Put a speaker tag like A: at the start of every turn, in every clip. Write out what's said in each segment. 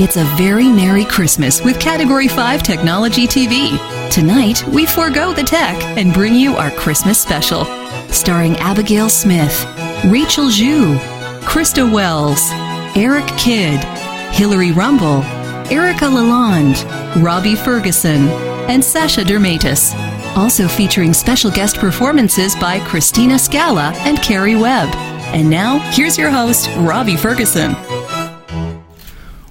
A: It's a very Merry Christmas with Category 5 Technology TV. Tonight, we forego the tech and bring you our Christmas special. Starring Abigail Smith, Rachel Zhu, Krista Wells, Eric Kidd, Hillary Rumble, Erica Lalonde, Robbie Ferguson, and Sasha Dermatis. Also featuring special guest performances by Christina Scala and Carrie Webb. And now, here's your host, Robbie Ferguson.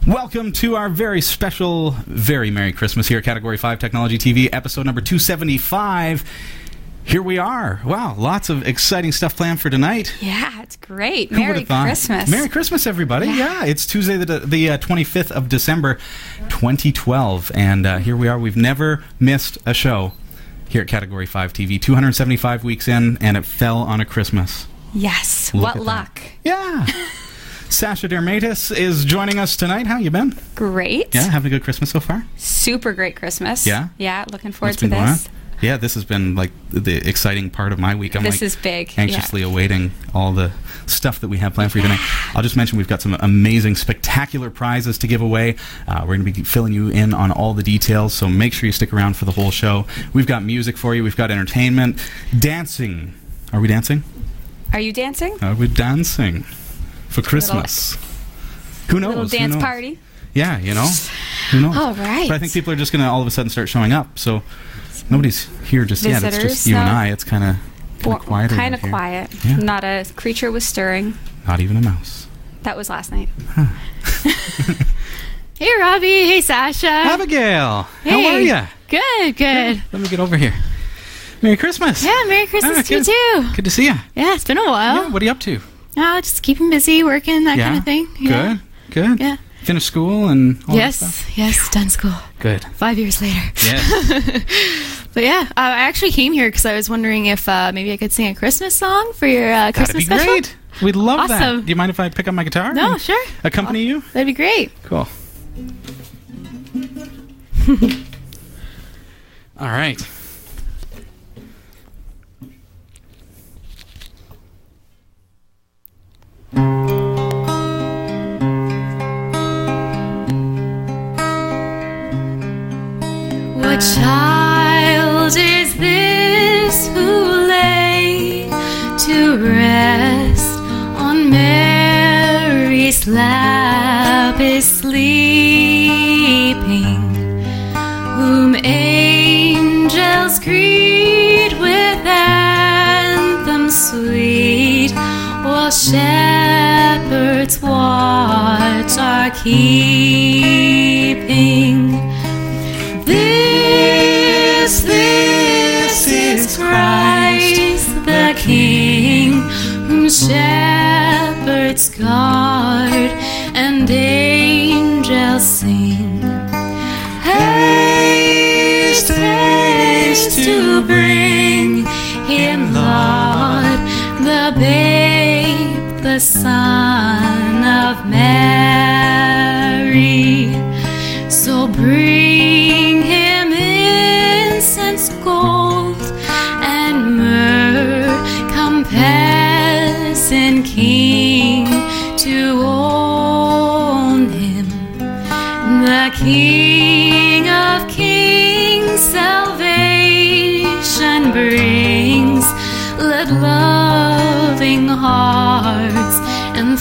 B: Welcome to our very special, very Merry Christmas here at Category 5 Technology TV, episode number 275. Here we are. Wow, lots of exciting stuff planned for tonight.
C: Yeah, it's great.
B: Who
C: Merry? Christmas.
B: Merry Christmas, everybody. Yeah,
C: Yeah.
B: it's Tuesday, the, the uh, 25th of December, 2012. And uh, here we are. We've never missed a show here at Category 5 TV. 275 weeks in, and it fell on a Christmas.
C: Yes.
B: Look
C: what
B: at that.
C: luck.
B: Yeah. Sasha Dermatis is joining us tonight. How you been?
C: Great.
B: Yeah, having a good Christmas so far?
C: Super great Christmas.
B: Yeah?
C: Yeah, looking forward
B: What's
C: to this.
B: Yeah, this has been like the exciting part of my week. I'm
C: This
B: like
C: is big, yeah.
B: Anxiously awaiting all the stuff that we have planned for you tonight. I'll just mention we've got some amazing, spectacular prizes to give away. Uh, we're going to be filling you in on all the details, so make sure you stick around for the whole show. We've got music for you. We've got entertainment, dancing. Are we dancing?
C: Are you dancing?
B: Are we dancing for Christmas? Who knows?
C: A little
B: Who
C: dance
B: knows?
C: party.
B: Yeah, you know. Who knows?
C: All right.
B: But I think people are just going to all of a sudden start showing up. So nobody's here just yet. It's
C: Visitors,
B: just you and
C: no?
B: I. It's kind of kind of quiet.
C: Kind of quiet.
B: Yeah.
C: Not a creature was stirring.
B: Not even a mouse.
C: That was last night.
D: Hey, Robbie. Hey, Sasha.
B: Abigail, how
D: Hey.
B: are you?
D: Good, good.
B: Let me get over here. Merry Christmas.
D: Yeah, Merry Christmas
B: Ah,
D: to you
B: good.
D: too.
B: Good to see you.
D: Yeah, it's been a while.
B: Yeah,
D: while.
B: what are you up to?
D: Yeah, just keeping busy, working, that
B: yeah.
D: kind of thing. Yeah.
B: Good. Good.
D: Yeah.
B: Finished school and all that stuff?
D: Yes, yes, done school.
B: Good.
D: Five years later.
B: Yes.
D: But yeah, uh, I actually came here because I was wondering if uh, maybe I could sing a Christmas song for your uh,
B: That'd
D: Christmas
B: be
D: special.
B: great. We'd love that.
D: Awesome.
B: Do you mind if I pick up my guitar?
D: No, sure.
B: Accompany you?
D: That'd be great.
B: Cool. All right.
D: What child is this who lay to rest on Mary's lap is sleeping, whom angels greet with anthems sweet, while shepherds are keeping. This, this is Christ the King, whom shepherds guard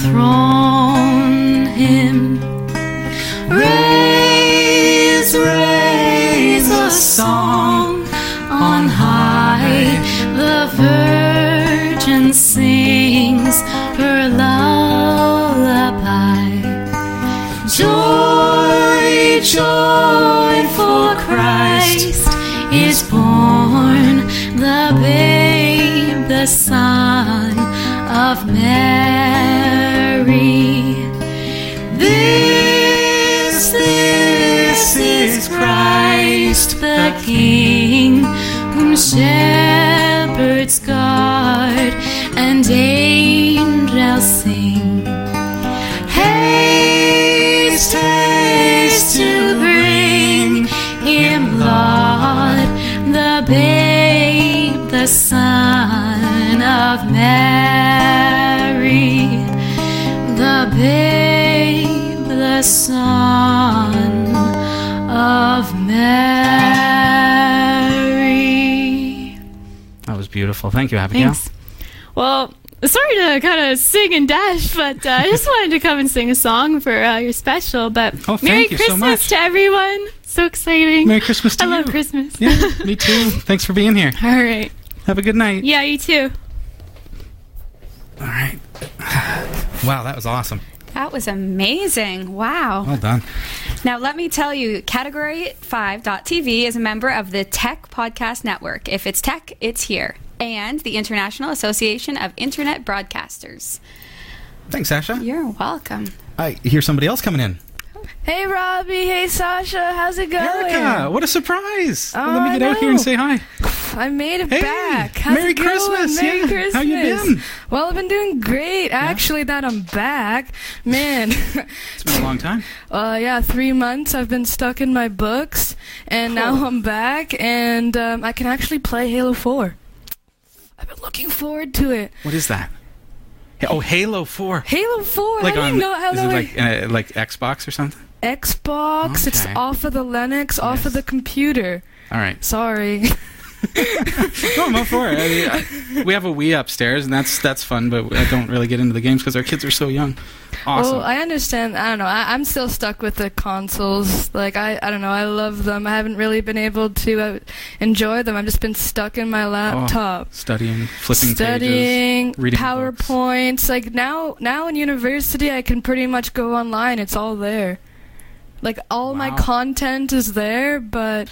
D: enthrone him. Raise, raise a song on high. The Virgin sings her lullaby. Joy, joy, Son of Mary. That was
B: beautiful. Thank you, Abigail.
D: Thanks. Well, sorry to kind of sing and dash, but uh, I just wanted to come and sing a song for uh, your special. But
B: oh,
D: Merry Christmas
B: so
D: to everyone. So exciting.
B: Merry Christmas to
D: I
B: you.
D: love Christmas.
B: Yeah, me too. Thanks for being here.
D: All right.
B: Have a good night.
D: Yeah, you too.
B: All right. Wow, that was awesome.
C: That was amazing. Wow.
B: Well done.
C: Now, let me tell you, Category5.tv is a member of the Tech Podcast Network. If it's tech, it's here. And the International Association of Internet Broadcasters.
B: Thanks, Sasha.
C: You're welcome.
B: I hear somebody else coming in.
E: Hey Robbie, hey Sasha, how's it going?
B: Erica, what a surprise!
E: Oh,
B: Let me get out here and say hi.
E: I made it
B: Hey,
E: back. How's
B: Merry
E: it?
B: Christmas,
E: Merry
B: yeah.
E: Christmas.
B: How you been?
E: Well, I've been doing great. Actually, that I'm back, man.
B: It's been a long time.
E: uh, yeah, three months. I've been stuck in my books, and now I'm back, and um, I can actually play Halo Four. I've been looking forward to it.
B: What is that? Oh, Halo Four.
E: Halo Four.
B: Like
E: I
B: on
E: know how
B: is
E: that
B: it like uh, like Xbox or something?
E: Xbox. It's off of the Linux, off
B: Yes.
E: of the computer.
B: All right.
E: Sorry.
B: No, I'm all for it. I mean, I- we have a Wii upstairs, and that's that's fun. But I don't really get into the games because our kids are so young. Awesome.
E: Well, I understand. I don't know. I, I'm still stuck with the consoles. Like I, I don't know. I love them. I haven't really been able to uh, enjoy them. I've just been stuck in my laptop,
B: Studying, flipping
E: studying
B: pages, reading books.
E: PowerPoints. Like now, now in university, I can pretty much go online. It's all there. Like all my content is there, but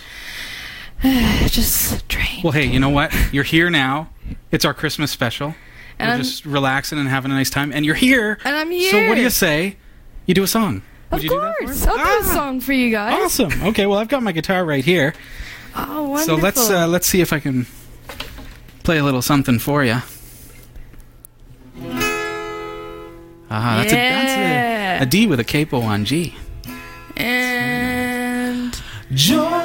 E: just drained.
B: Well, hey, you know what? You're here now. It's our Christmas special.
E: And
B: We're
E: I'm-
B: just relaxing and having a nice time, and you're here.
E: and I'm here.
B: So what do you say? You do a song. Would
E: Of
B: you do that
E: course. I'll do a
B: Ah,
E: song for you guys.
B: Awesome. Okay, well I've got my guitar right here.
E: Oh, wonderful.
B: So let's uh, let's see if I can play a little something for you. Ah, that's, a, that's a, a D with a capo on G.
E: and
B: Joy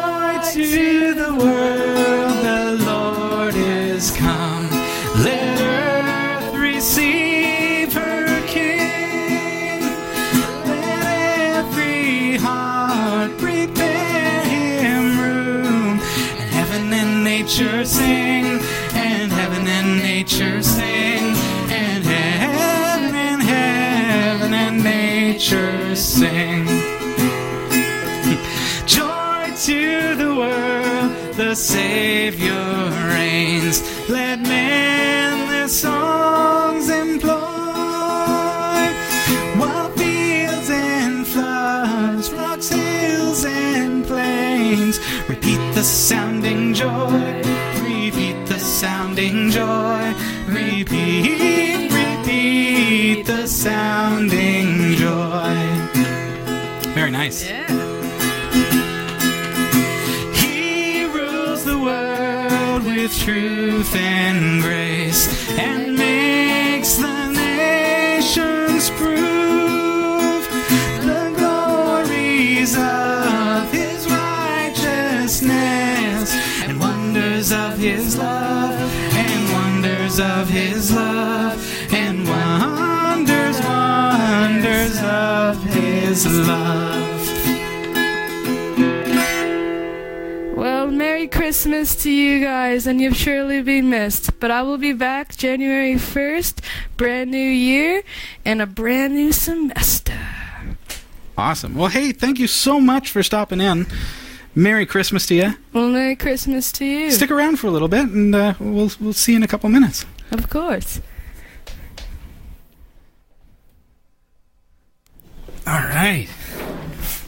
B: to the world, the Lord is come. Let earth receive her King. Let every heart prepare him room. And heaven and nature sing, and heaven and nature sing, and heaven and heaven and nature sing. The Savior reigns. Let men their songs employ. While fields and floods, rocks, hills, and plains repeat the sounding joy. Repeat the sounding joy. Repeat, repeat the sounding joy. Very nice. He truth and grace and makes the nations prove the glories of his righteousness and wonders of his love and wonders of his love and wonders, wonders of his love.
E: Christmas to you guys, and you've surely been missed. But I will be back January 1st, brand new year, and a brand new semester.
B: Awesome. Well, hey, thank you so much for stopping in. Merry Christmas to you.
E: Well, Merry Christmas to you.
B: Stick around for a little bit, and uh, we'll we'll see you in a couple minutes.
E: of course.
B: All right.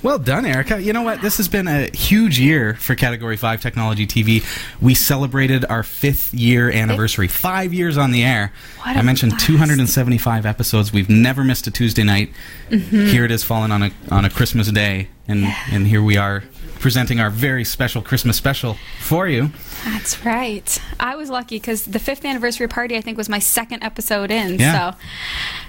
B: Well done, Erica. You know what? This has been a huge year for Category 5 Technology TV. We celebrated our fifth year anniversary. Five years on the air.
C: What
B: I mentioned
C: blast.
B: 275 episodes. We've never missed a Tuesday night. Mm-hmm. Here it is falling on a, on a Christmas day. And, and here we are presenting our very special Christmas special for you.
C: That's right. I was lucky because the fifth anniversary party, I think, was my second episode in.
B: Yeah.
C: So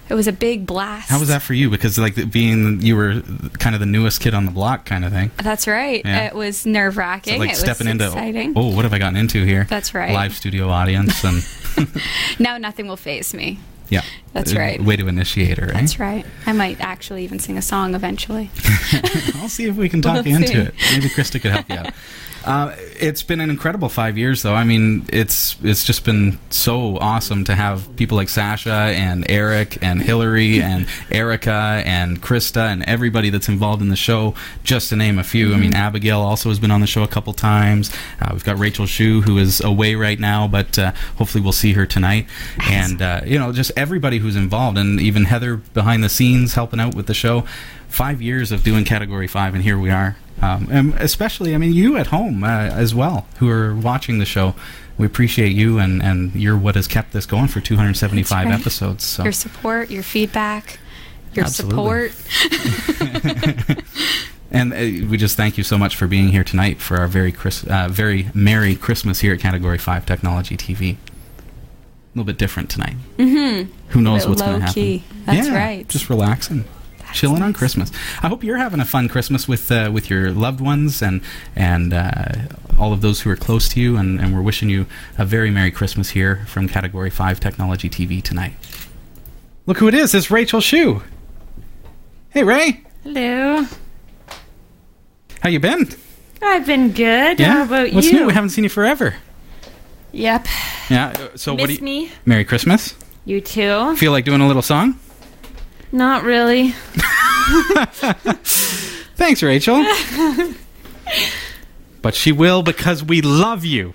C: it was a big blast.
B: How was that for you? Because, like, being you were kind of the newest kid on the block kind of thing.
C: That's right.
B: Yeah.
C: It was nerve wracking.
B: So, like
C: it
B: stepping
C: was
B: into
C: exciting.
B: oh, what have I gotten into here?
C: That's right.
B: Live studio audience and
C: Now nothing will phase me.
B: yeah,
C: That's
B: Uh,
C: right.
B: Way to initiate her, right?
C: That's right. I might actually even sing a song eventually.
B: I'll see if we can talk
C: We'll
B: you into
C: see.
B: it. Maybe Krista could help you out. Uh, it's been an incredible five years, though. I mean, it's it's just been so awesome to have people like Sasha and Eric and Hillary and Erica and Krista and everybody that's involved in the show, just to name a few. I mean, Abigail also has been on the show a couple times. Uh, we've got Rachel Shu, who is away right now, but uh, hopefully we'll see her tonight. And, uh, you know, just everybody who's involved, and even Heather behind the scenes helping out with the show. Five years of doing Category 5, and here we are. Um, and especially, I mean, you at home uh, as well, who are watching the show. We appreciate you, and, and you're what has kept this going for 275
C: right.
B: episodes. So.
C: Your support, your feedback, your
B: Absolutely.
C: support.
B: And uh, we just thank you so much for being here tonight for our very Chris- uh, very merry Christmas here at Category Five Technology TV. A little bit different tonight.
C: Mm-hmm.
B: Who knows what's going to happen?
C: That's
B: Yeah,
C: right.
B: Just relaxing, chilling on Christmas. I hope you're having a fun Christmas with uh, with your loved ones and and uh, all of those who are close to you. And, and we're wishing you a very merry Christmas here from Category Five Technology TV tonight. Look who it is! It's Rachel Shu. Hey Ray,
D: Hello.
B: how you been?
D: I've been good. Yeah? How about
B: What's
D: you?
B: new? We haven't seen you forever.
D: Yep.
B: Yeah. So what do you?
D: me?
B: Merry Christmas.
D: You too?
B: Feel like doing a little song?
D: Not really.
B: Thanks, Rachel. but she will because we love you.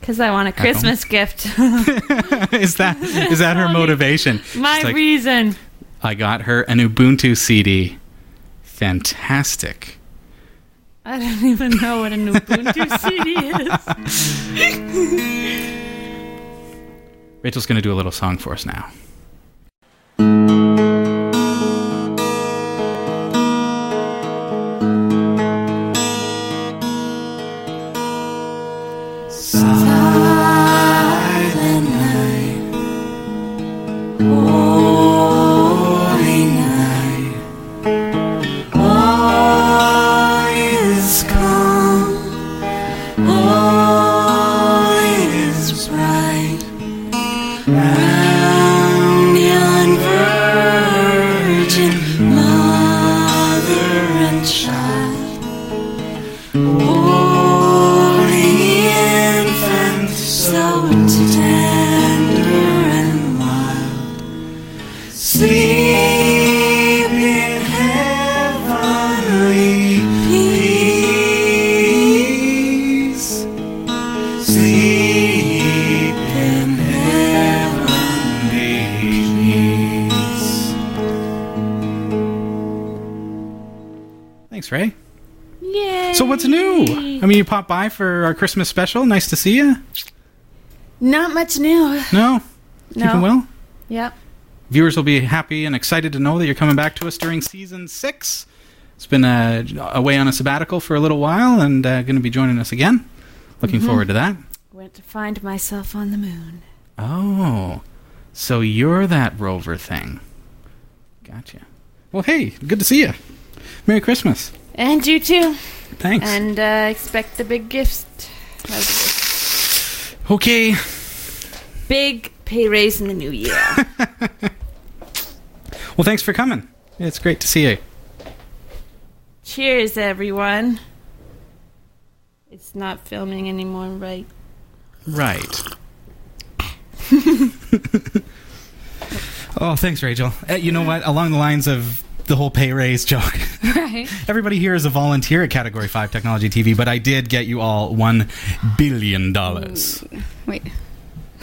D: Because I want a Christmas gift.
B: is that is that her motivation?
D: My
B: like,
D: reason.
B: I got her an Ubuntu CD. Fantastic.
D: I don't even know what an Ubuntu CD is.
B: Rachel's going to do a little song for us now. You popped by for our Christmas special. Nice to see you.
D: Not much new.
B: No,
D: No.
B: keeping well.
D: Yep.
B: Viewers will be happy and excited to know that you're coming back to us during season six. It's been uh, away on a sabbatical for a little while and uh, going to be joining us again. Looking
D: Mm-hmm.
B: forward to that.
D: Went to find myself on the moon.
B: Oh, so you're that rover thing. Gotcha. Well, hey, good to see you. Merry Christmas.
D: And you too.
B: Thanks.
D: And uh, expect the big gift.
B: okay.
D: Big pay raise in the new year.
B: Well, thanks for coming. It's great to see you.
D: Cheers, everyone. It's not filming anymore, right?
B: Right. oh, thanks, Rachel. Uh, you know what? Along the lines of the whole pay raise joke,
C: right.
B: everybody here is a volunteer at Category 5 Technology TV, but I did get you all $1 billion. dollars.
C: Wait.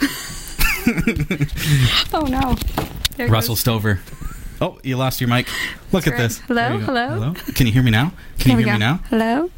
C: oh no. There
B: Russell
C: goes.
B: Stover. Oh, you lost your mic. Look at
C: Right.
B: this.
C: Hello?
B: Go.
C: Hello?
B: Can you hear me now? Can
C: There
B: you hear me now?
C: Hello.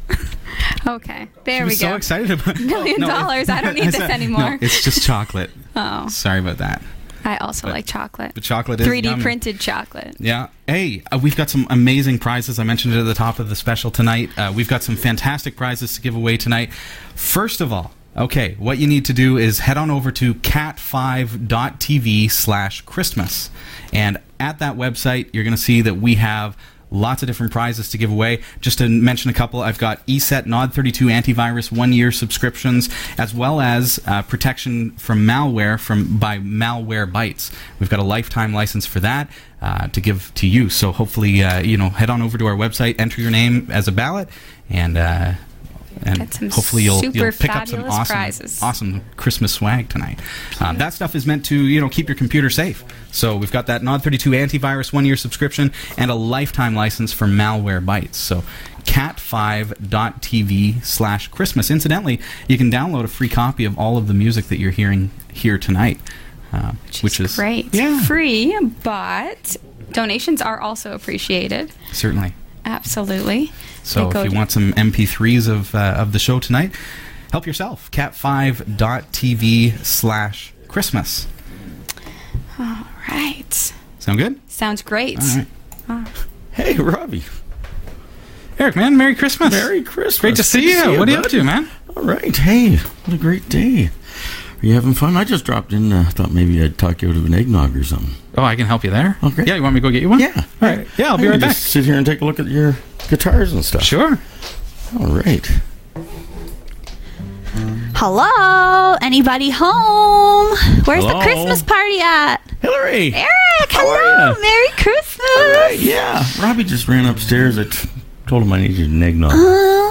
C: okay. There
B: she
C: we
B: was
C: go.
B: so excited about
C: Million
B: Oh, no,
C: dollars. I don't need
B: I
C: this anymore.
B: No, it's just chocolate.
C: oh,
B: Sorry about that.
C: I also
B: But
C: like chocolate.
B: The chocolate is
C: 3D
B: yummy.
C: printed chocolate.
B: Yeah. Hey, uh, we've got some amazing prizes. I mentioned it at the top of the special tonight. Uh, we've got some fantastic prizes to give away tonight. First of all, okay, what you need to do is head on over to cat5.tv slash Christmas. And at that website, you're going to see that we have lots of different prizes to give away. Just to mention a couple, I've got ESET Nod 32 antivirus one year subscriptions, as well as uh, protection from malware from by Malwarebytes. We've got a lifetime license for that uh, to give to you. So hopefully, uh, you know, head on over to our website, enter your name as a ballot, and. Uh, and hopefully you'll, you'll pick up some awesome,
C: prizes.
B: awesome Christmas swag tonight. Um, that stuff is meant to you know keep your computer safe. So we've got that Nod32 antivirus one year subscription and a lifetime license for Malwarebytes. So cat5.tv slash Christmas. Incidentally, you can download a free copy of all of the music that you're hearing here tonight, uh, which, is
C: great.
B: Yeah,
C: Free, but donations are also appreciated.
B: certainly.
C: Absolutely.
B: So if you
C: to-
B: want some MP3s of uh, of the show tonight, help yourself. Cat5.tv slash Christmas.
C: All right.
B: Sound good?
C: Sounds great.
B: All right.
F: Hey, Robbie.
B: Eric, man, Merry Christmas.
F: Merry Christmas.
B: Great to see
F: Good
B: you. what are you up to, man?
F: All right. Hey, what a great day. Are you having fun? I just dropped in. Uh, thought maybe I'd talk you out of an eggnog or something.
B: Oh, I can help you there.
F: Okay.
B: Yeah, you want me to go get you one?
F: Yeah.
B: All right. Yeah, I'll be
F: can
B: right back.
F: just sit here and take a look at your guitars and stuff.
B: Sure.
F: All right.
G: Hello? Anybody home? Where's
F: Hello?
G: the Christmas party at?
F: Hillary.
G: Eric,
F: How are
G: hello. Merry Christmas.
F: All right. Yeah. Robbie just ran upstairs. I t- told him I needed an eggnog.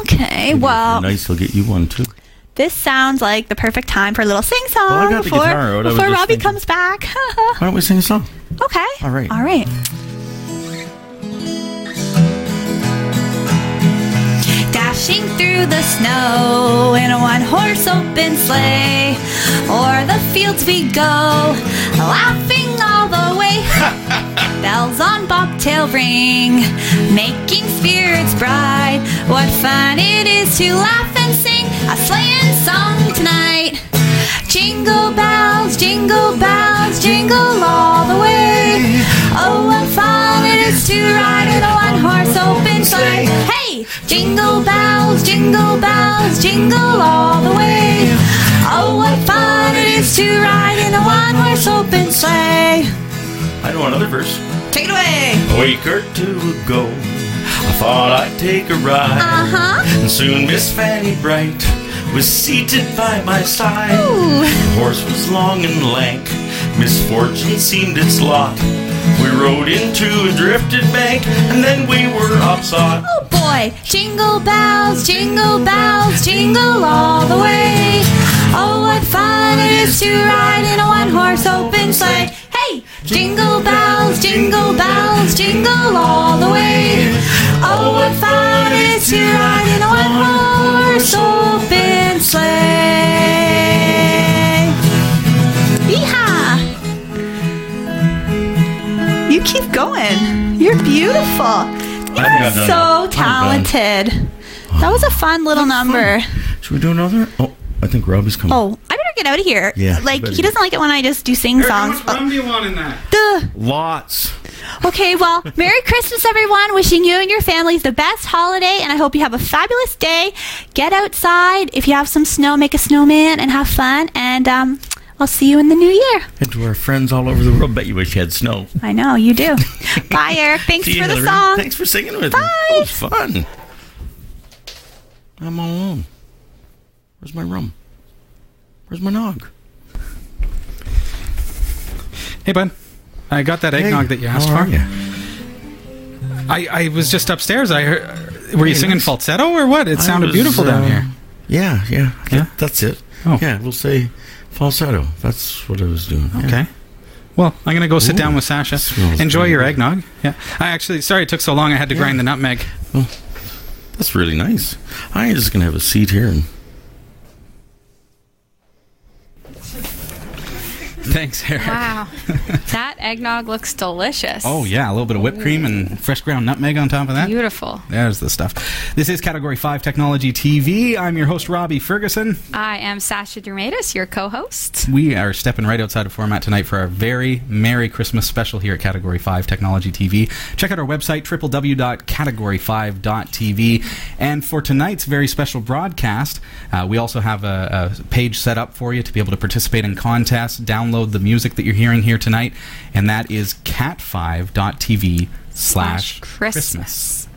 G: Okay,
F: If
G: well,
F: nice. He'll get you one too.
G: This sounds like the perfect time for a little sing song
F: Well, I got the
G: before,
F: guitar oh, out.
G: Before Robbie
F: thinking.
G: comes back.
F: Why don't we sing a song?
G: okay.
F: All right.
G: All right. Dashing through the snow in a one horse open sleigh. O'er the fields we go, laughing all the way. Bells on bobtail ring, making spirits bright. What fun it is to laugh and sing a sleighing song tonight. Jingle bells, jingle bells, jingle all the way. Oh, what fun it is to ride in a one horse open sleigh. Hey! Jingle bells, jingle bells, jingle all the way. Oh, what fun it is to ride in a one horse open sleigh.
F: I know another verse.
G: Take it away.
F: A week or two ago, I thought I'd take a ride.
G: Uh huh.
F: And soon Miss Fanny Bright was seated by my side.
G: Ooh.
F: Horse was long and lank, misfortune seemed its lot. We rode into a drifted bank, and then we were upside.
G: Oh boy, jingle bells, jingle bells, jingle all the way. Oh, what fun it is to ride in a one horse open sleigh. Hey, jingle bells, jingle bells, jingle all the way. Oh, what fun it is to ride in a one horse open sleigh. Yeehaw! You keep going. You're beautiful.
F: I think I've
G: You're so.
F: I'm
G: talented. That was a fun little number.
F: Should we do another? Oh, I think Robbie's coming.
G: Oh, I better get out of here.
F: Yeah,
G: Like, he doesn't like it when I just do sing songs.
B: How much rum do you want in that?
G: Oh, duh.
F: Lots.
G: Okay, well, Merry Christmas, everyone. Wishing you and your families the best holiday, and I hope you have a fabulous day. Get outside. If you have some snow, make a snowman and have fun. And um, I'll see you in the new year.
F: And to our friends all over the world, bet you wish you had snow.
G: I know, you do. Bye, Eric. Thanks
F: See you,
G: for the
F: Hillary.
G: song.
F: Thanks for singing with me.
G: Bye.
F: It was fun. I'm all alone. Where's my rum? Where's my nog?
B: Hey, bud. I got that eggnog that you asked
F: How
B: for.
F: are ya?
B: I, I was just upstairs. I heard. Were you
F: Hey,
B: singing
F: that's-
B: falsetto or what? It
F: I
B: sounded
F: was,
B: beautiful down
F: uh,
B: here.
F: Yeah, yeah.
B: Yeah?
F: That's it.
B: Oh.
F: Yeah, we'll say falsetto. That's what I was doing. yeah.
B: Okay. Well, I'm gonna go sit
F: Ooh,
B: down with Sasha. Enjoy
F: very
B: your eggnog. Yeah. I actually, sorry it took so long. I had to
F: Yeah.
B: grind the nutmeg.
F: That's really nice. I'm just going to have a seat here and
B: Thanks, Eric.
C: Wow. that eggnog looks delicious.
B: Oh yeah, a little bit of whipped cream and fresh ground nutmeg on top of that.
C: Beautiful.
B: There's the stuff. This is Category 5 Technology TV. I'm your host, Robbie Ferguson.
C: I am Sasha Dermatis, your co host.
B: We are stepping right outside of format tonight for our very Merry Christmas special here at Category 5 Technology TV. Check out our website, www.category5.tv. And for tonight's very special broadcast, uh, we also have a, a page set up for you to be able to participate in contests, download the music that you're hearing here tonight, and that is cat5.tv slash Christmas.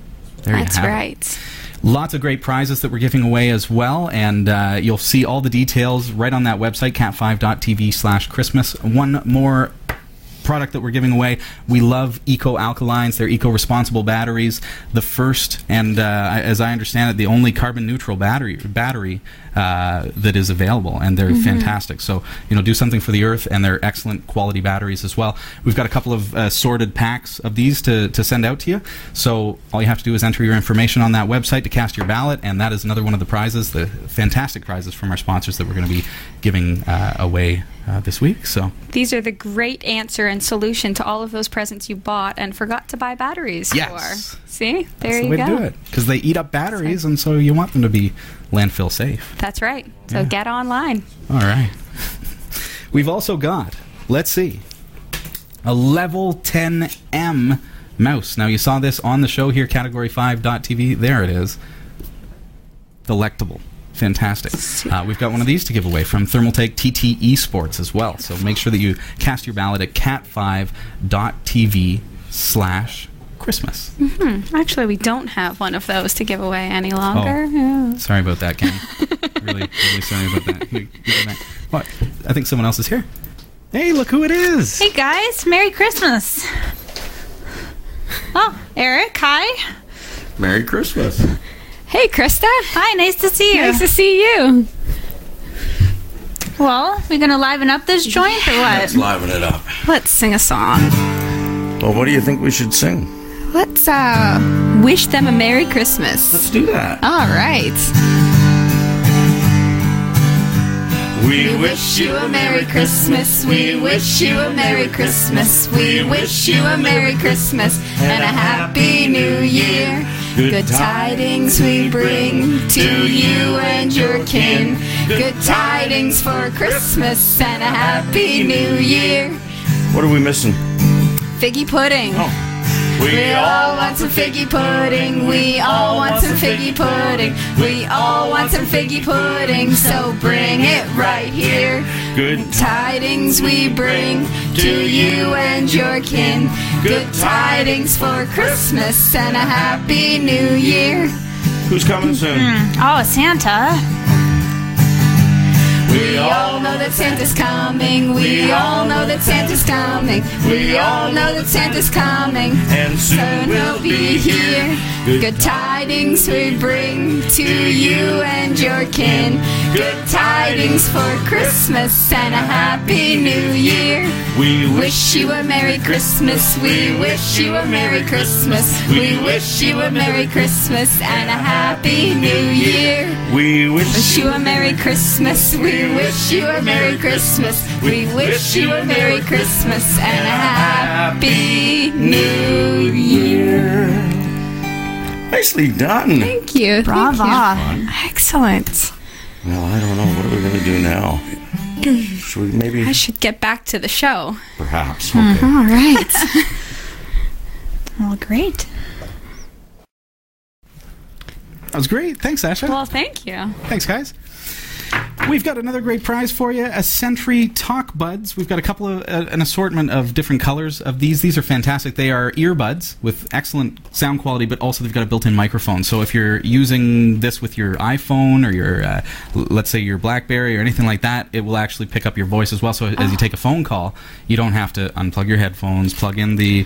B: There
C: That's
B: you have it.
C: right.
B: Lots of great prizes that we're giving away as well, and uh, you'll see all the details right on that website, cat5.tv slash Christmas. One more product that we're giving away. We love Eco Alkalines. They're eco-responsible batteries. The first, and uh, as I understand it, the only carbon-neutral battery battery uh, that is available, and they're fantastic. So you know, do something for the earth, and they're excellent quality batteries as well. We've got a couple of uh, sorted packs of these to, to send out to you. So all you have to do is enter your information on that website to cast your ballot, and that is another one of the prizes, the fantastic prizes from our sponsors that we're going to be giving uh, away uh, this week. So
C: These are the great answer and solution to all of those presents you bought and forgot to buy batteries
B: Yes.
C: for. See? There
B: that's the way
C: go.
B: to do it because they eat up batteries, and so you want them to be landfill safe.
C: That's right. So
B: Yeah.
C: get online.
B: All right. We've also got, let's see, a level 10M mouse. Now, you saw this on the show here, category5.tv. There it is. Delectable. Fantastic. Uh, we've got one of these to give away from Thermaltake TT Esports as well. So make sure that you cast your ballot at cat5.tv slash Christmas.
C: Actually, we don't have one of those to give away any longer.
B: Oh.
C: Yeah.
B: Sorry about that, Ken. really, really sorry about that. Here, that. What? I think someone else is here. Hey, look who it is.
G: Hey guys, Merry Christmas. Oh, Eric, hi.
F: Merry Christmas.
C: Hey, Krista.
G: Hi, nice to see you.
C: Nice to see you.
G: well, we gonna liven up this joint or what?
F: Let's liven it up.
C: Let's sing a song.
F: Well, what do you think we should sing?
C: Let's uh wish them a Merry Christmas.
F: Let's do that.
C: All right.
F: We
C: wish you a Merry Christmas. We wish you a Merry Christmas. We wish you a Merry Christmas and a Happy New Year. Good tidings we bring to you and your kin. Good tidings for Christmas and a Happy New Year.
F: What are we missing?
C: Figgy pudding.
F: Oh.
C: We all want some figgy pudding. We all want some figgy pudding. We all want some figgy pudding. So bring it right here.
F: Good
C: Tidings we bring to you and your kin. Good tidings for Christmas and a happy new year.
F: Who's coming soon? Hmm.
G: Oh, Santa.
C: We all know that Santa's coming. We all know that Santa's coming. We all know that Santa's coming.
F: And soon we'll
C: be here. Good tidings we bring to you and your kin. Good tidings for Christmas and a happy new year.
F: We
C: Wish you a Merry Christmas. We wish you a Merry Christmas. We wish you a Merry Christmas and a Happy New Year.
F: we wish
C: Wish you a Merry Christmas. We wish you a Merry Christmas. We wish you a Merry Christmas and a Happy New Year.
F: nicely done.
C: Thank you.
G: Brava.
C: Excellent.
F: Well, I don't know. What are we going to do now? Should we maybe?
C: I should get back to the show.
F: Perhaps. Hmm. Okay.
C: All right.
G: Well, great.
B: That was great. Thanks, Asha.
C: well, thank you.
B: Thanks, guys. We've got another great prize for you: a Sentry Talk Buds. We've got a couple of uh, an assortment of different colors of these. These are fantastic. They are earbuds with excellent sound quality, but also they've got a built-in microphone. So if you're using this with your iPhone or your, uh, let's say your BlackBerry or anything like that, it will actually pick up your voice as well. So as you take a phone call, you don't have to unplug your headphones, plug in the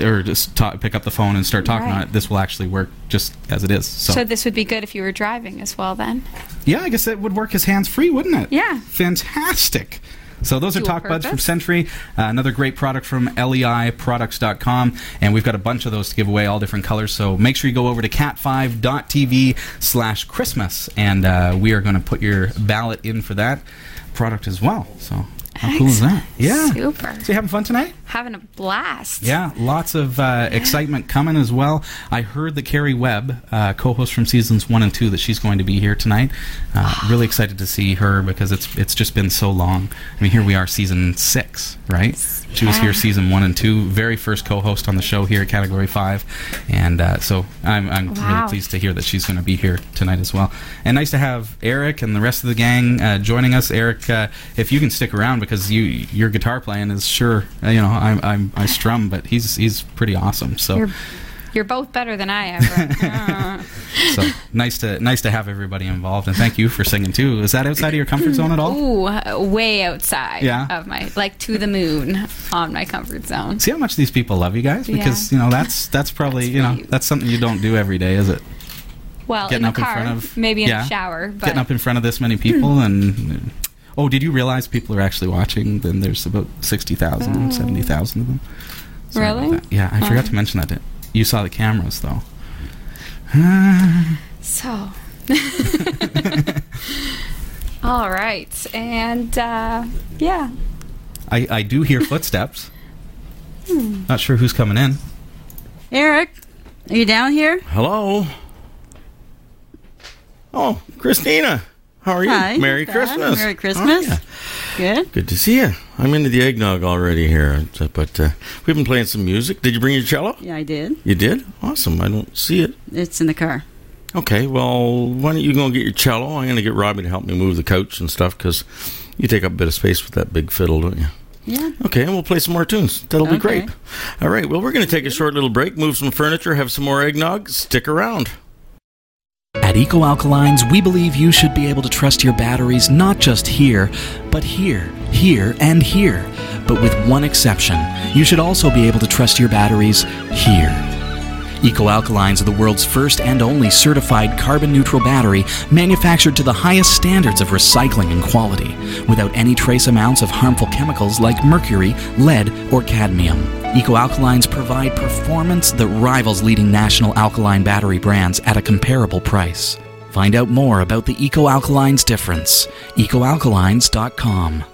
B: or just ta- pick up the phone and start talking on it. This will actually work just as it is. So,
C: So this would be good if you were driving as well then.
B: yeah, I guess it would work as hands free, wouldn't it?
C: Yeah.
B: Fantastic. So those are
C: Dual
B: Talk Buds from. Sentry. Uh, another great product from leiproducts.com. And we've got a bunch of those to give away, all different colors. So make sure you go over to cat5.tv slash Christmas. And uh, we are going to put your ballot in for that product as well. So how cool is that? Yeah.
C: Super.
B: So you having fun tonight?
C: Having a blast.
B: Yeah, lots of uh, excitement coming as well. I heard that Carrie Webb, uh, co-host from seasons one and two, that she's going to be here tonight. Uh, really excited to see her because it's it's just been so long. I mean, here we are, season six, right? She was here season one and two, very first co-host on the show here at Category Five, and uh, so I'm I'm
C: Wow.
B: really pleased to hear that she's going to be here tonight as well. And nice to have Eric and the rest of the gang uh, joining us. Eric, uh, if you can stick around because you your guitar playing is sure you know I'm, I'm I strum, but he's he's pretty awesome. So.
C: You're You're both better than I am.
B: So nice to nice to have everybody involved, and thank you for singing too. Is that outside of your comfort zone at all?
C: Ooh, uh, way outside
B: Yeah.
C: of my like to the moon on my comfort zone.
B: See how much these people love you guys
C: Yeah.
B: because you know that's that's probably
C: That's
B: you know that's something you don't do every day, is it?
C: Well,
B: Getting
C: in
B: up
C: the
B: in
C: car,
B: front of
C: maybe in
B: yeah,
C: the shower, but
B: getting up in front of this many people and oh, did you realize people are actually watching? Then there's about 60,000, 70,000 of them. Sorry
C: Oh. Really?
B: Yeah, I forgot
C: Oh.
B: to mention that. You saw the cameras though.
C: so. All right, and uh, yeah,
B: I I do hear footsteps.
C: Hmm.
B: Not sure who's coming in.
H: Eric, are you down here?
F: Hello. Oh, Christina. How are you?
H: Hi.
F: Merry. Christmas.
H: Merry Christmas.
F: Oh.
H: Good.
F: Good to see you. I'm into the eggnog already here, but uh, we've been playing some music. Did you bring your cello?
H: Yeah, I did.
F: You did? Awesome. I don't see it.
H: It's in the car.
F: Okay, well, why don't you go and get your cello? I'm going to get Robbie to help me move the couch and stuff because you take up a bit of space with that big fiddle, don't you?
H: Yeah.
F: Okay, and we'll play some more tunes. That'll be great. All right, well, we're going to take a short little break, move some furniture, have some more eggnog. Stick around.
I: At Eco Alkalines, we believe you should be able to trust your batteries not just here, but here, here, and here. But with one exception, you should also be able to trust your batteries here. Eco Alkalines are the world's first and only certified carbon neutral battery manufactured to the highest standards of recycling and quality, without any trace amounts of harmful chemicals like mercury, lead, or cadmium. Eco Alkalines provide performance that rivals leading national alkaline battery brands at a comparable price. Find out more about the Eco Alkalines difference. EcoAlkalines.com.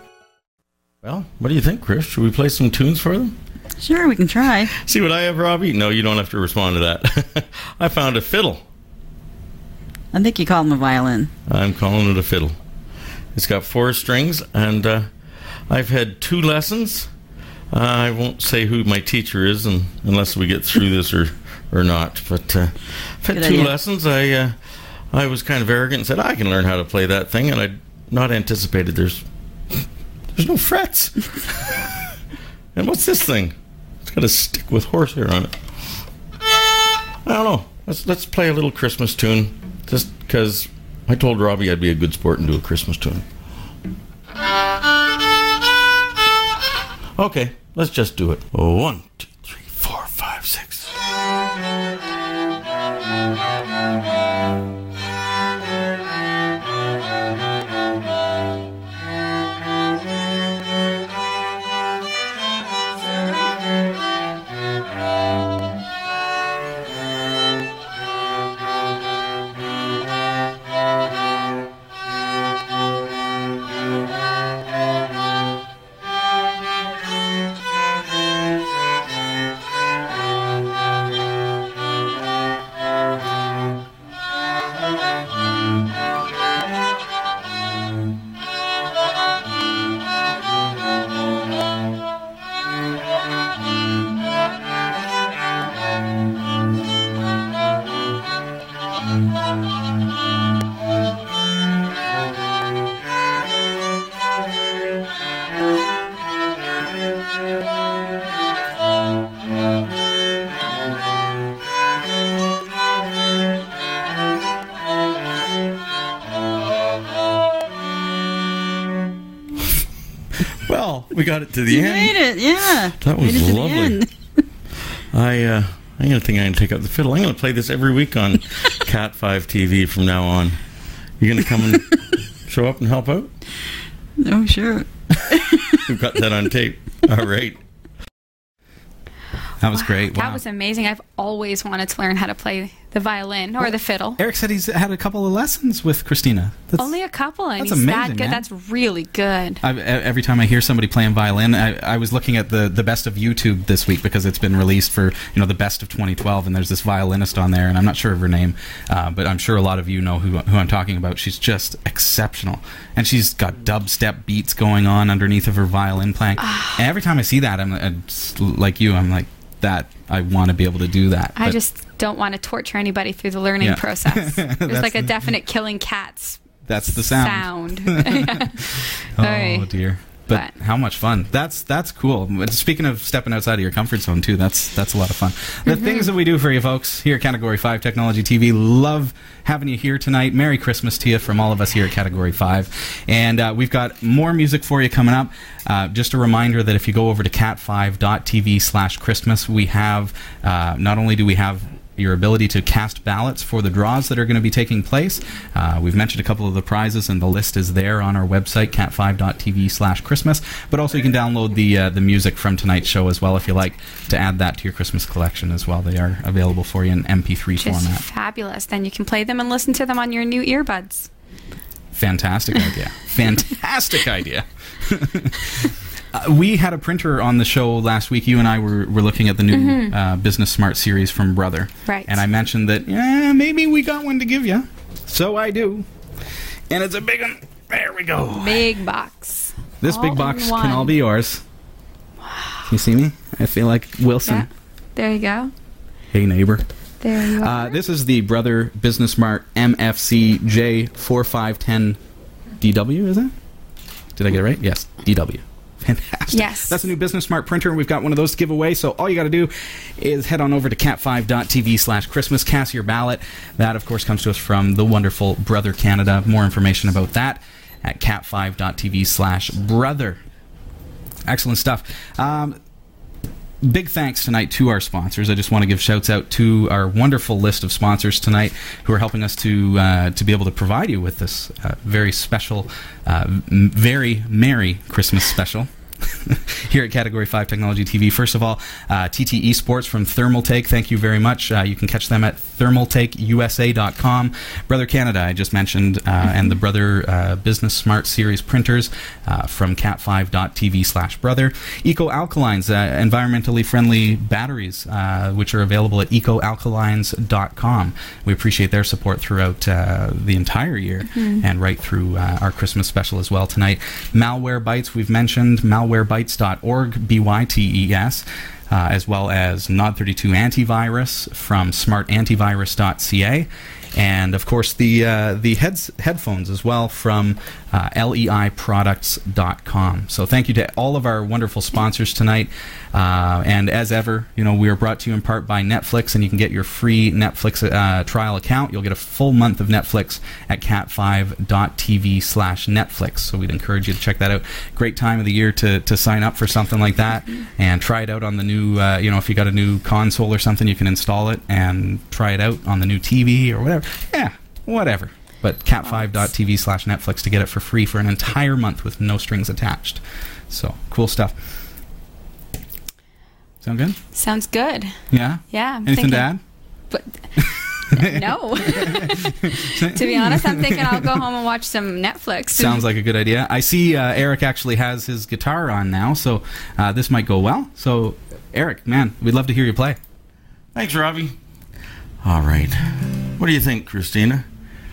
F: Well, what do you think, Chris? Should we play some tunes for them?
H: Sure, we can try.
F: See what I have, Robbie? No, you don't have to respond to that. I found a fiddle.
H: I think you call him a violin.
F: I'm calling it a fiddle. It's got four strings, and uh, I've had two lessons. I won't say who my teacher is, and, unless we get through this or or not. But uh, I've had
H: Good
F: two
H: idea.
F: lessons. I uh, I was kind of arrogant and said I can learn how to play that thing, and I not anticipated there's there's no frets. and what's this thing? It's got a stick with horsehair on it. I don't know. Let's let's play a little Christmas tune, just because I told Robbie I'd be a good sport and do a Christmas tune. Okay, let's just do it. One, two, got it to the
H: You
F: end.
H: made it, yeah.
F: That was
H: Made it to the
F: lovely.
H: end.
F: I uh, I'm gonna think I'm gonna take up the fiddle. I'm gonna play this every week on Cat Five TV from now on. You gonna come and show up and help out?
H: Oh, sure.
F: We've got that on tape. All right.
B: That was great.
C: That was amazing. I've always wanted to learn how to play the violin or the fiddle.
B: Eric said he's had a couple of lessons with Christina. That's,
C: Only a couple, and
B: that's
C: he's that
B: amazing,
C: good.
B: man.
C: That's really good.
B: I've, e- every time I hear somebody playing violin, I, I was looking at the, the best of YouTube this week because it's been released for you know the best of 2012, and there's this violinist on there, and I'm not sure of her name, uh, but I'm sure a lot of you know who who I'm talking about. She's just exceptional, and she's got dubstep beats going on underneath of her violin playing. and every time I see that, I'm, uh, just like you, I'm like that. I want to be able to do that.
C: I
B: but-
C: just don't want to torture anybody through the learning
B: Yeah.
C: process.
B: That's
C: like a definite killing cats
B: that's the sound.
C: sound.
B: Oh dear. But,
C: But-
B: how much fun! That's that's cool. Speaking of stepping outside of your comfort zone too, that's that's a lot of fun. The
C: Mm-hmm.
B: things that we do for you folks here at Category Five Technology TV, love having you here tonight. Merry Christmas to you from all of us here at Category Five, and uh, we've got more music for you coming up. Uh, just a reminder that if you go over to cat5.tv/christmas, we have uh, not only do we have your ability to cast ballots for the draws that are going to be taking place. Uh, we've mentioned a couple of the prizes, and the list is there on our website, cat5.tv slash Christmas. But also, you can download the uh, the music from tonight's show as well if you like to add that to your Christmas collection as well. They are available for you in MP3
C: Just
B: format.
C: fabulous. Then you can play them and listen to them on your new earbuds.
B: Fantastic idea. Fantastic idea. Uh, we had a printer on the show last week. You and I were, were looking at the new uh, Business Smart series from Brother.
C: Mm-hmm. Right.
B: And I mentioned that, yeah, maybe we got one to give you. So I do. And it's a big one. There we go.
C: Big box.
B: This
C: all
B: big box can all be yours. Wow. You see me? I feel like Wilson.
C: Yeah. There you go.
B: Hey, neighbor.
C: There you are.
B: Uh, this is the Brother Business Smart MFC J4510DW, is it? Did I get it right? Yes, DW. Fantastic.
C: Yes.
B: That's a new Business Smart printer. And we've got one of those to give away. So all you got to do is head on over to cat5.tv slash Christmas, cast your ballot. That, of course, comes to us from the wonderful Brother Canada. More information about that at cat5.tv slash brother. Excellent stuff. Um, big thanks tonight to our sponsors. I just want to give shouts out to our wonderful list of sponsors tonight who are helping us to uh, to be able to provide you with this uh, very special, uh, m- very merry Christmas special. Here at Category 5 Technology TV. First of all, uh, TT Esports from Thermaltake. Thank you very much. Uh, you can catch them at thermaltakeusa.com. Brother Canada, I just mentioned, uh, and the Brother uh, Business Smart Series printers uh, from cat5.tv slash brother. Eco Alkalines, uh, environmentally friendly batteries, uh, which are available at ecoalkalines.com. We appreciate their support throughout uh, the entire year and right through uh, our Christmas special as well tonight. Malwarebytes, we've mentioned malwarebytes.org, B Y T E S. Uh, as well as Nod32 antivirus from smartantivirus.ca, and of course the uh, the heads headphones as well from uh, leiproducts.com. So thank you to all of our wonderful sponsors tonight. Uh, and as ever, you know we are brought to you in part by Netflix, and you can get your free Netflix uh, trial account. You'll get a full month of Netflix at cat5.tv/netflix. So we'd encourage you to check that out. Great time of the year to to sign up for something like that and try it out on the new. Uh, you know, if you got a new console or something, you can install it and try it out on the new TV or whatever. Yeah, whatever. But cat5.tv slash Netflix to get it for free for an entire month with no strings attached. So cool stuff. Sound good?
C: Sounds good.
B: Yeah.
C: Yeah. I'm
B: Anything
C: thinking,
B: to add?
C: But no. to be honest, I'm thinking I'll go home and watch some Netflix.
B: Sounds like a good idea. I see uh, Eric actually has his guitar on now, so uh, this might go well. So, Eric, man, we'd love to hear you play.
F: Thanks, Robbie. All right. What do you think, Christina?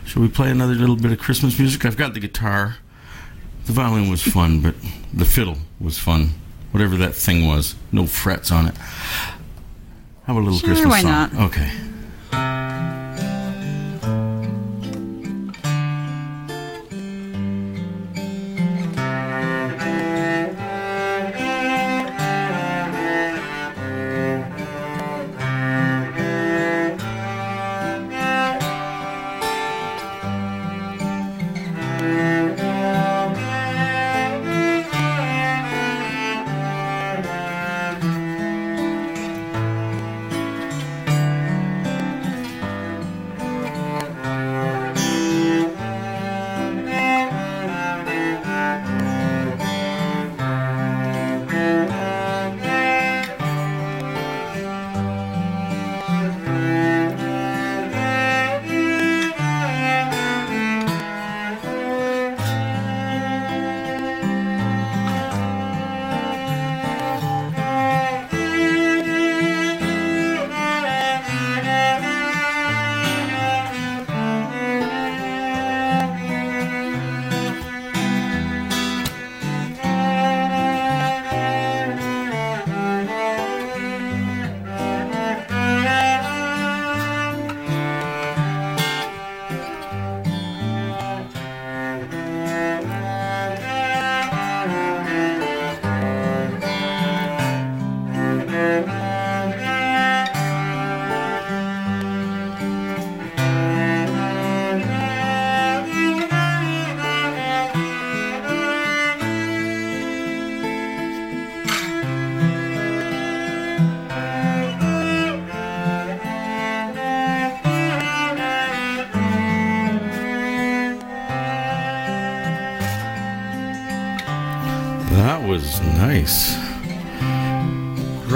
F: Should we play another little bit of Christmas music? I've got the guitar. The violin was fun, but the fiddle was fun. Whatever that thing was. No frets on it. How about a little
H: Sure,
F: Christmas
H: why
F: song?
H: not?
F: Okay.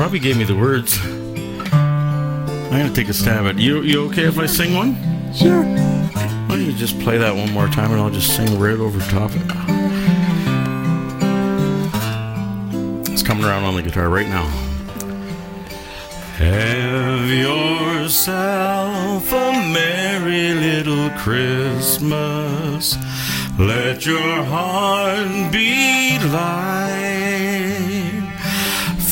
F: Robbie gave me the words. I'm gonna take a stab at it. you. You okay if I sing one?
H: Sure.
F: Why don't you just play that one more time and I'll just sing right over top it. It's coming around on the guitar right now. Have yourself a merry little Christmas. Let your heart be light.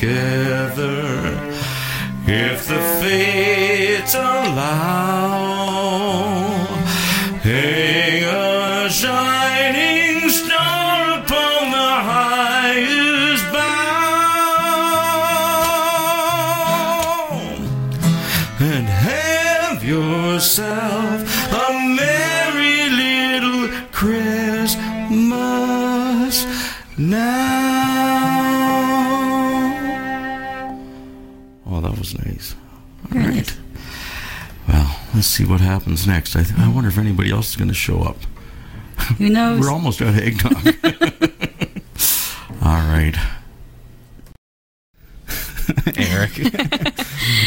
F: together if the fates allow. Let's see what happens next. I, I wonder if anybody else is going to show up.
H: Who knows?
F: We're almost out of eggnog. All right.
B: Eric.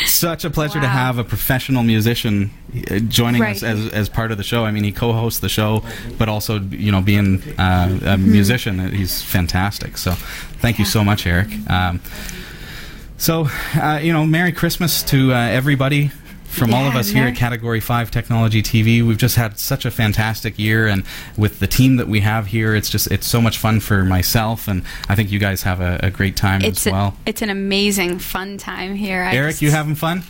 B: Such a pleasure to have a professional musician uh, joining us as, as part of the show. I mean, he co-hosts the show, but also, you know, being uh, a
C: Mm-hmm.
B: musician, uh, he's fantastic. So, thank you so much, Eric. Um, so, uh, you know, Merry Christmas to uh, everybody. From all of us here at Category 5 Technology TV, we've just had such a fantastic year, and with the team that we have here, it's just it's so much fun for myself, and I think you guys have a, a great time
C: It's
B: as
C: a-
B: well.
C: it's an amazing fun time here. I
B: Eric,
C: just-
B: you having fun?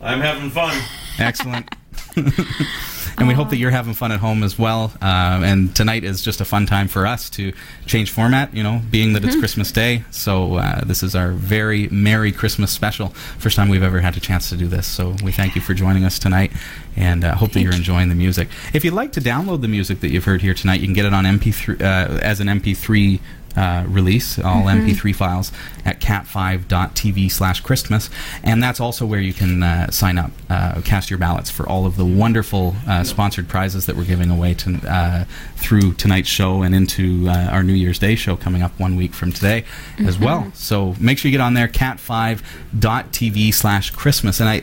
F: I'm having fun.
B: Excellent. and we hope that you're having fun at home as well. Um, and tonight is just a fun time for us to change format, you know, being that it's Christmas Day. So uh, this is our very Merry Christmas special. First time we've ever had a chance to do this. So we thank you for joining us tonight and uh, hope that you're enjoying the music. If you'd like to download the music that you've heard here tonight, you can get it on MP3 uh, as an MP3 uh, release, all MP3 files at cat5.tv slash Christmas. And that's also where you can uh, sign up, uh, cast your ballots for all of the wonderful uh, sponsored prizes that we're giving away to, uh, through tonight's show and into uh, our New Year's Day show coming up one week from today as well. So make sure you get on there, cat5.tv slash Christmas. And I,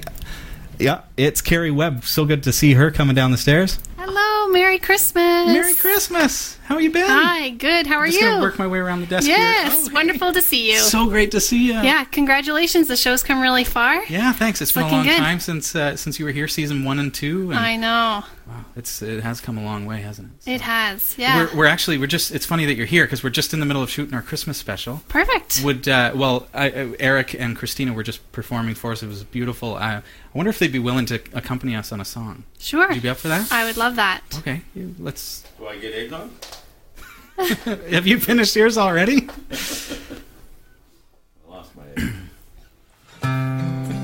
B: yeah, it's Carrie Webb. So good to see her coming down the stairs.
D: Hello, Merry Christmas.
B: Merry Christmas. How you been?
D: Hi, good. How are
B: I'm just
D: you?
B: gonna work my way around the desk
D: yes,
B: here. Oh,
D: wonderful to see you.
B: So great to see you.
D: yeah, congratulations. The show's come really far.
B: Yeah, thanks. It's been a long
D: good.
B: time since uh, since you were here, season one and two. And
D: I know.
B: wow, it's it has come a long way, hasn't it?
D: It has. Yeah.
B: We're, we're actually we're just. It's funny that you're here because we're just in the middle of shooting our Christmas special.
D: Perfect.
B: Would uh, well, I, uh, Eric and Christina were just performing for us. It was beautiful. I, I wonder if they'd be willing to accompany us on a song.
D: Sure.
B: Would you be up for that?
D: I would love that.
B: Okay, let's.
F: Do I get eggnog?
B: Have you finished yours already?
F: I lost my egg.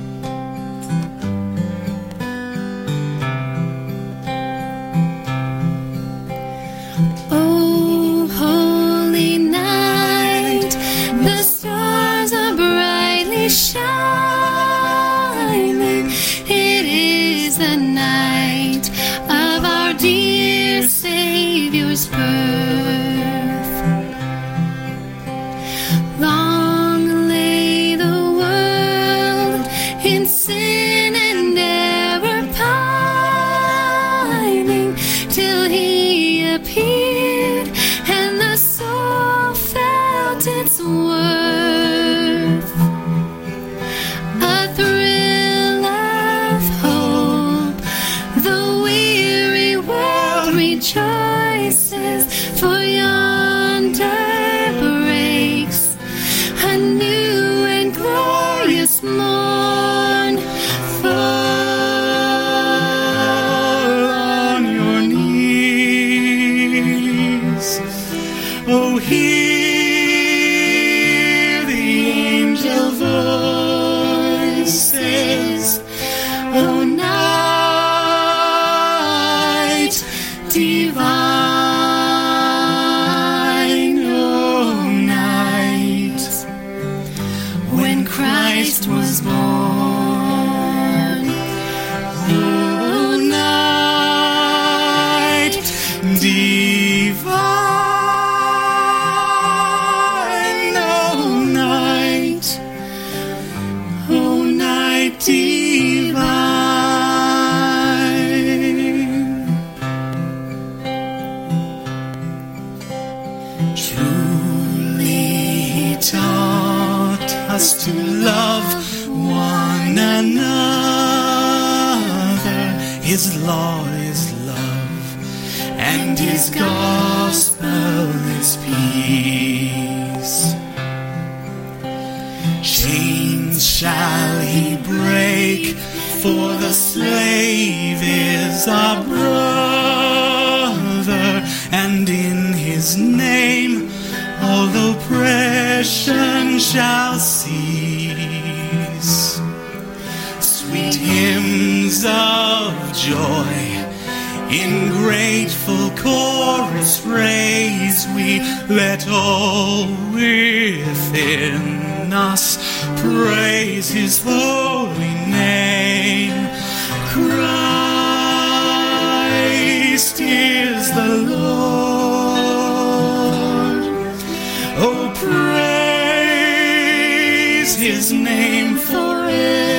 J: his name forever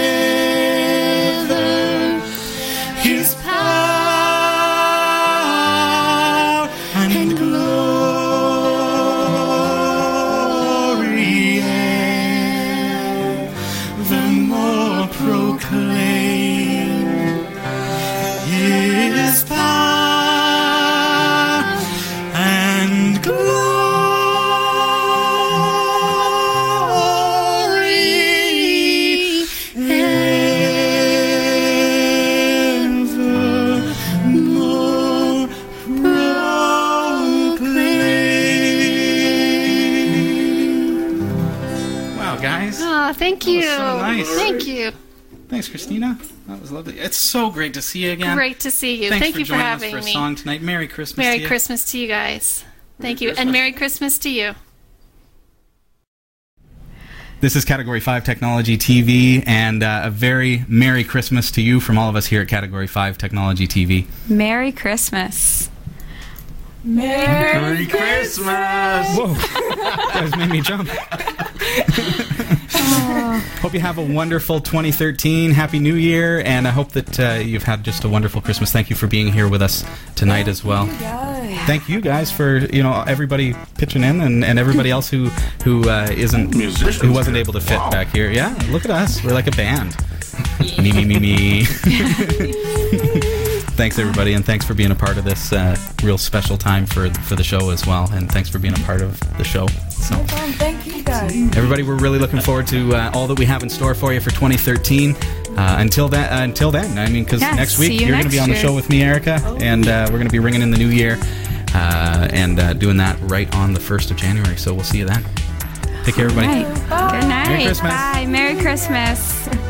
B: Thanks, Christina. That was lovely. It's so great to see you again.
D: Great to see you.
B: Thanks
D: Thank
B: for
D: you for having
B: us for a
D: me.
B: song tonight. Merry Christmas
D: Merry
B: to you.
D: Christmas to you guys. Thank you. And Merry Christmas to you.
B: This is Category 5 Technology TV, and uh, a very Merry Christmas to you from all of us here at Category 5 Technology TV.
C: Merry Christmas.
F: Merry Merry Christmas!
B: Whoa! that just made me jump. Hope you have a wonderful 2013. Happy New Year, and I hope that uh, you've had just a wonderful Christmas. Thank you for being here with us tonight as well. Thank you guys for you know everybody pitching in and, and everybody else who who uh, isn't who wasn't able to fit back here. Yeah, look at us. We're like a band. me me me me. thanks everybody, and thanks for being a part of this uh, real special time for for the show as well. And thanks for being a part of the show. So.
E: Thank you guys.
B: Everybody, we're really looking forward to uh, all that we have in store for you for 2013. Uh, until that, uh, until then, I mean, because
C: Yeah,
B: next week
C: you
B: you're going to be on the
C: year.
B: show with me, Erica, and uh, we're going to be ringing in the new year uh, and uh, doing that right on the first of January. So we'll see you then. Take care, everybody.
C: Right. Good night.
B: Merry Christmas.
C: Bye. Merry Christmas.